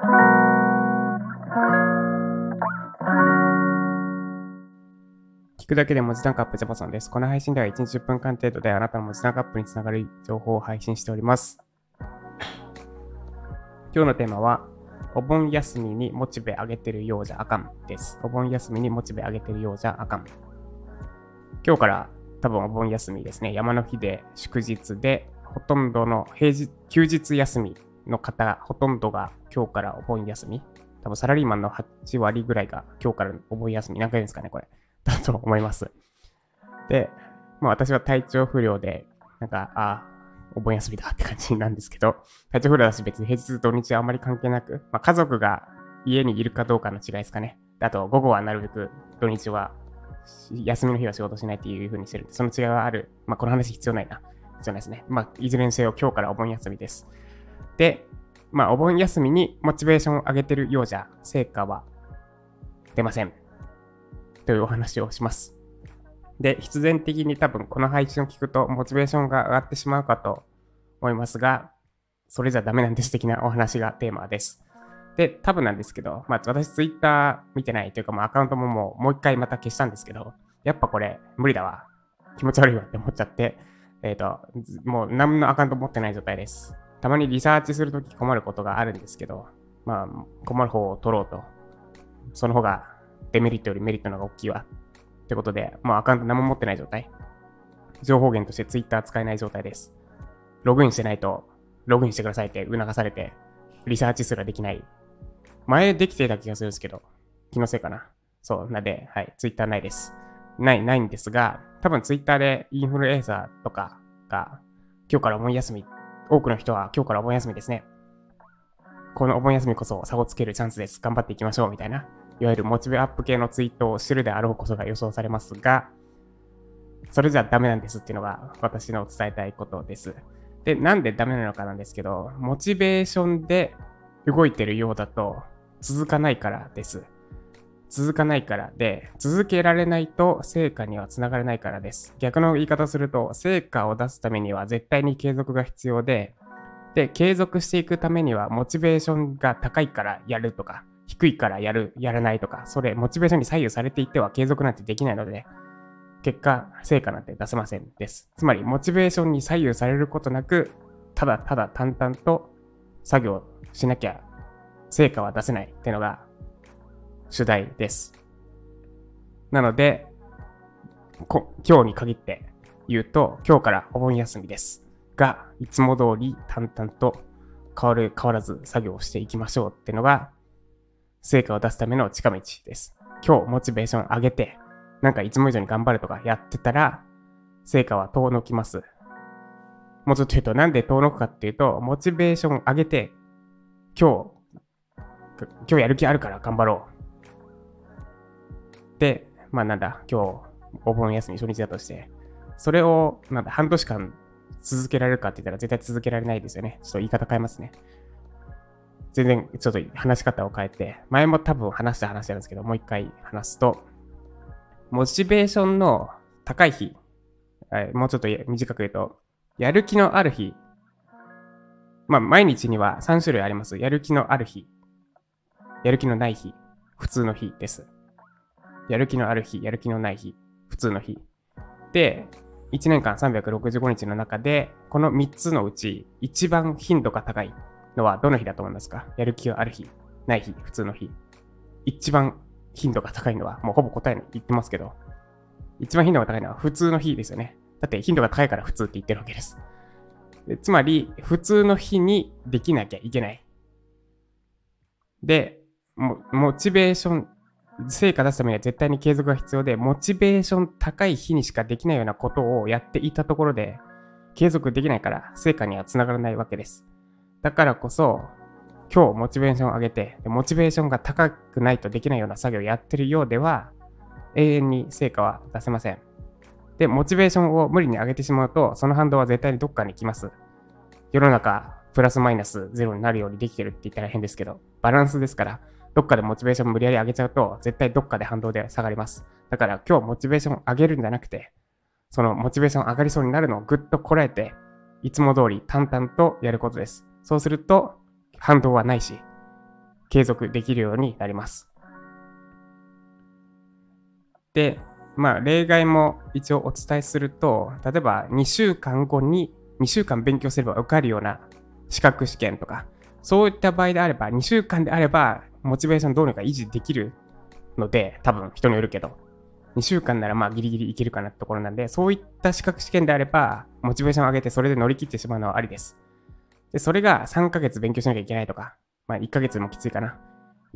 聞くだけで文字単価アップジャパソンです。この配信では1日10分間程度であなたの文字単価アップにつながる情報を配信しております。今日のテーマは、お盆休みにモチベ上げてるようじゃあかんです。お盆休みにモチベ上げてるようじゃあかん。今日から多分お盆休みですね。山の日で祝日で、ほとんどの平日、休日休みの方、ほとんどが今日からお盆休み。多分サラリーマンの8割ぐらいが今日からお盆休み。何回ですかね、これ。だと思います。で、まあ私は体調不良で、なんか、あお盆休みだって感じなんですけど、体調不良だし別に平日土日はあまり関係なく、まあ家族が家にいるかどうかの違いですかね。あと午後はなるべく土日は休みの日は仕事しないっていう風にしてるんで、その違いはある。まあこの話必要ないな。必要ないですね。まあいずれにせよ今日からお盆休みです。で、まあお盆休みにモチベーションを上げてるようじゃ成果は出ません。というお話をします。で、必然的に多分この配信を聞くとモチベーションが上がってしまうかと思いますが、それじゃダメなんです的なお話がテーマです。で、多分なんですけど、まあ私ツイッター見てないというか、まあアカウントももうもう一回また消したんですけど、やっぱこれ無理だわ。気持ち悪いわって思っちゃって、えっ、と、もう何のアカウント持ってない状態です。たまにリサーチするとき困ることがあるんですけど、まあ困る方を取ろうと。その方がデメリットよりメリットの方が大きいわ。ってことで、もうアカウント何も持ってない状態。情報源として Twitter 使えない状態です。ログインしてないと、ログインしてくださいって促されて、リサーチすらできない。前できてた気がするんですけど、気のせいかな。そう、なんで、はい、Twitter ないです。ない、ないんですが、多分 Twitter でインフルエンサーとかが、今日からお盆休み、多くの人は今日からお盆休みですね。このお盆休みこそ差をつけるチャンスです。頑張っていきましょう、みたいな。いわゆるモチベアップ系のツイートをしてるであろうことが予想されますが、それじゃダメなんですっていうのが私の伝えたいことです。で、なんでダメなのかなんですけど、モチベーションで動いてるようだと続かないからです。続かないからで、続けられないと成果にはつながれないからです。逆の言い方すると、成果を出すためには絶対に継続が必要で、で、継続していくためにはモチベーションが高いからやるとか、低いからやる、やらないとか、それ、モチベーションに左右されていっては継続なんてできないので、結果、成果なんて出せませんです。つまり、モチベーションに左右されることなく、ただただ淡々と作業しなきゃ、成果は出せないっていうのが主題です。なので、こ今日に限って言うと、今日からお盆休みです。が、いつも通り淡々と変わる、変わらず作業をしていきましょうってのが、成果を出すための近道です。今日モチベーション上げて、なんかいつも以上に頑張るとかやってたら、成果は遠のきます。もうちょっと言うと、なんで遠のくかっていうと、モチベーション上げて、今日、今日やる気あるから頑張ろう。まあなんだ、今日、お盆休み初日だとして、それを、なんだ、半年間続けられるかって言ったら絶対続けられないですよね。ちょっと言い方変えますね。全然ちょっと話し方を変えて、前も多分話した話なんですけど、もう一回話すと、モチベーションの高い日、もうちょっと短く言うと、やる気のある日、まあ毎日には3種類あります。やる気のある日、やる気のない日、普通の日です。やる気のある日、やる気のない日、普通の日。で、1年間365日の中で、この3つのうち一番頻度が高いのはどの日だと思いますか？やる気がある日、ない日、普通の日。一番頻度が高いのは、もうほぼ答えに言ってますけど、一番頻度が高いのは普通の日ですよね。だって頻度が高いから普通って言ってるわけです。でつまり、普通の日にできなきゃいけない。で、モモチベーション、成果出すためには絶対に継続が必要で、モチベーション高い日にしかできないようなことをやっていたところで、継続できないから成果にはつながらないわけです。だからこそ、今日モチベーションを上げて、モチベーションが高くないとできないような作業をやってるようでは、永遠に成果は出せません。で、モチベーションを無理に上げてしまうと、その反動は絶対にどっかに来ます。世の中、プラスマイナスゼロになるようにできてるって言ったら変ですけど、バランスですから、どっかでモチベーション無理やり上げちゃうと、絶対どっかで反動で下がります。だから今日モチベーション上げるんじゃなくて、そのモチベーション上がりそうになるのをぐっとこらえて、いつも通り淡々とやることです。そうすると、反動はないし、継続できるようになります。で、まあ、例外も一応お伝えすると、例えば2週間後に2週間勉強すれば受かるような資格試験とか、そういった場合であれば、2週間であれば、モチベーションどうにか維持できるので、多分人によるけど、2週間ならまあギリギリいけるかなってところなんで、そういった資格試験であれば、モチベーションを上げてそれで乗り切ってしまうのはありです。で、それが3ヶ月勉強しなきゃいけないとか、まあ1ヶ月もきついかな。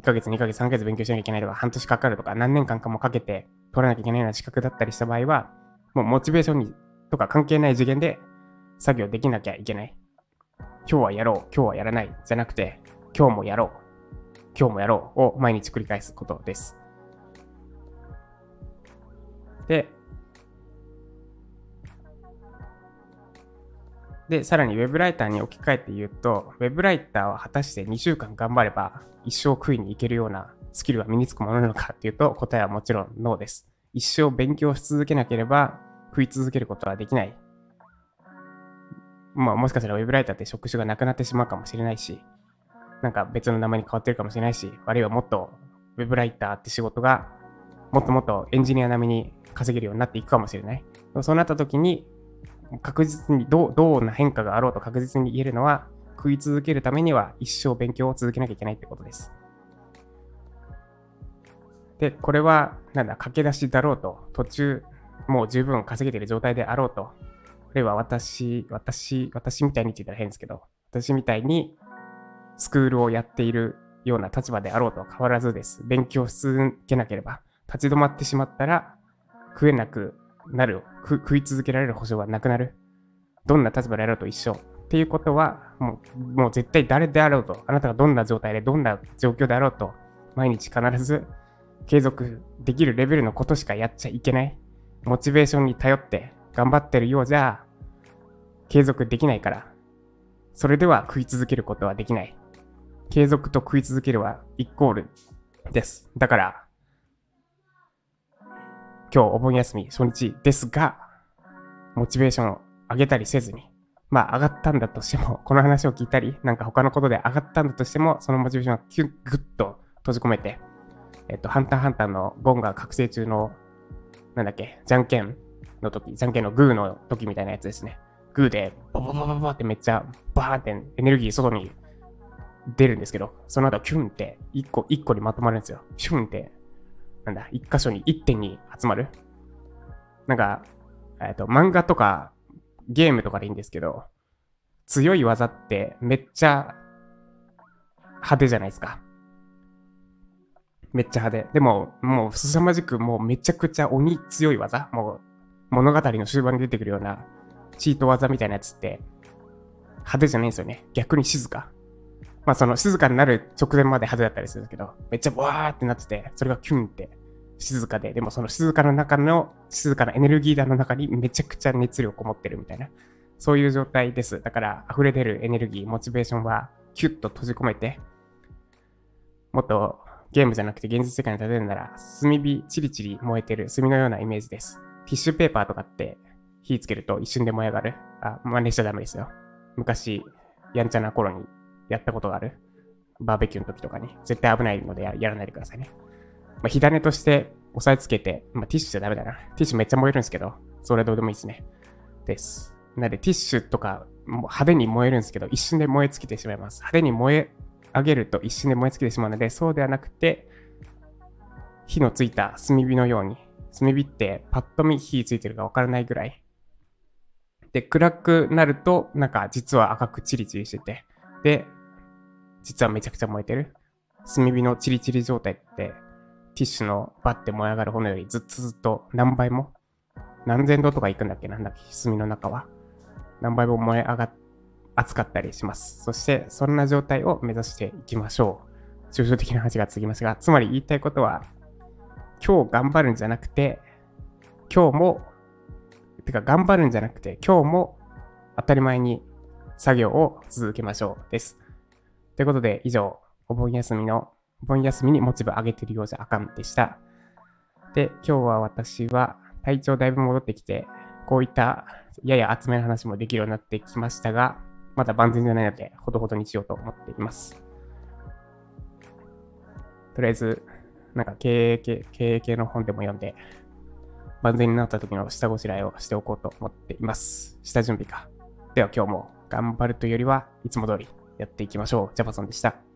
1ヶ月、2ヶ月、3ヶ月勉強しなきゃいけないとか、半年かかるとか、何年間かもかけて取らなきゃいけないような資格だったりした場合は、もうモチベーションにとか関係ない次元で作業できなきゃいけない。今日はやろう、今日はやらない、じゃなくて、今日もやろう、今日もやろうを毎日繰り返すことです。で、で、さらに Web ライターに置き換えて言うと、Web ライターは果たして2週間頑張れば一生食いに行けるようなスキルが身につくものなのかっていうと答えはもちろんノーです。一生勉強し続けなければ食い続けることはできない。まあもしかしたら Web ライターって職種がなくなってしまうかもしれないし、なんか別の名前に変わってるかもしれないし、あるいはもっと Web ライターって仕事がもっともっとエンジニア並みに稼げるようになっていくかもしれない。そうなった時に確実にどどうな変化があろうと確実に言えるのは、食い続けるためには一生勉強を続けなきゃいけないってことです。で、これは、なんだ、駆け出しだろうと、途中、もう十分稼げてる状態であろうと、あるいは私、私、私みたいにって言ったら変ですけど、私みたいにスクールをやっているような立場であろうと変わらずです。勉強し続けなければ、立ち止まってしまったら食えなくなる、食い続けられる保証はなくなる。どんな立場であろうと一緒。っていうことは、もう、もう絶対誰であろうと、あなたがどんな状態で、どんな状況であろうと、毎日必ず継続できるレベルのことしかやっちゃいけない。モチベーションに頼って頑張ってるようじゃ、継続できないから。それでは食い続けることはできない。継続と食い続けるはイコールです。だから、今日お盆休み初日ですが、モチベーションを上げたりせずに、まあ上がったんだとしても、この話を聞いたり、なんか他のことで上がったんだとしても、そのモチベーションをキュッグッと閉じ込めて、えっと、ハンターハンターのゴンが覚醒中の、なんだっけ、じゃんけんの時、じゃんけんのグーの時みたいなやつですね。グーで、ボボボボボってめっちゃ、バーンってエネルギー外に出るんですけど、その後キュンって一個一個にまとまるんですよ。シュンってなんだ、一箇所に一点に集まる。なんか、えっと、漫画とかゲームとかでいいんですけど、強い技ってめっちゃ派手じゃないですか。めっちゃ派手。でも、もう凄まじくもうめちゃくちゃ鬼強い技もう物語の終盤に出てくるようなチート技みたいなやつって派手じゃないんですよね。逆に静か。まあその静かになる直前まで派手だったりするんですけど、めっちゃわーってなってて、それがキュンって静かで、でもその静かな中の、静かなエネルギー弾の中にめちゃくちゃ熱量こもってるみたいな、そういう状態です。だから溢れ出るエネルギー、モチベーションはキュッと閉じ込めて、もっとゲームじゃなくて現実世界に立てるなら、炭火チリチリ燃えてる炭のようなイメージです。ティッシュペーパーとかって火つけると一瞬で燃え上がる。あ、真似しちゃダメですよ。昔、やんちゃな頃にやったことがある。バーベキューの時とかに。絶対危ないのでやらないでくださいね。まあ、火種として押さえつけて、まあ、ティッシュじゃダメだな。ティッシュめっちゃ燃えるんですけど、それどうでもいいですね。です。なので、ティッシュとか派手に燃えるんですけど、一瞬で燃え尽きてしまいます。派手に燃え上げると一瞬で燃え尽きてしまうので、そうではなくて、火のついた炭火のように、炭火ってパッと見火ついてるかわからないぐらい。で、暗くなると、なんか実は赤くチリチリしてて、で、実はめちゃくちゃ燃えてる。炭火のチリチリ状態って、ティッシュのバッて燃え上がる炎よりずっとずっと何倍も、何千度とか行くんだっけ？なんだっけ？炭の中は。何倍も燃え上がっ、熱かったりします。そして、そんな状態を目指していきましょう。抽象的な話が続きますが、つまり言いたいことは、今日頑張るんじゃなくて、今日も、てか頑張るんじゃなくて、今日も当たり前に作業を続けましょうです。ということで、以上、お盆休みの、お盆休みにモチベ上げてるようじゃあかんでした。で、今日は私は体調だいぶ戻ってきて、こういったやや厚めの話もできるようになってきましたが、まだ万全じゃないので、ほどほどにしようと思っています。とりあえず、なんか経営系、経営系の本でも読んで、万全になった時の下ごしらえをしておこうと思っています。下準備か。では今日も頑張るというよりは、いつも通りやっていきましょう。ジャパさんでした。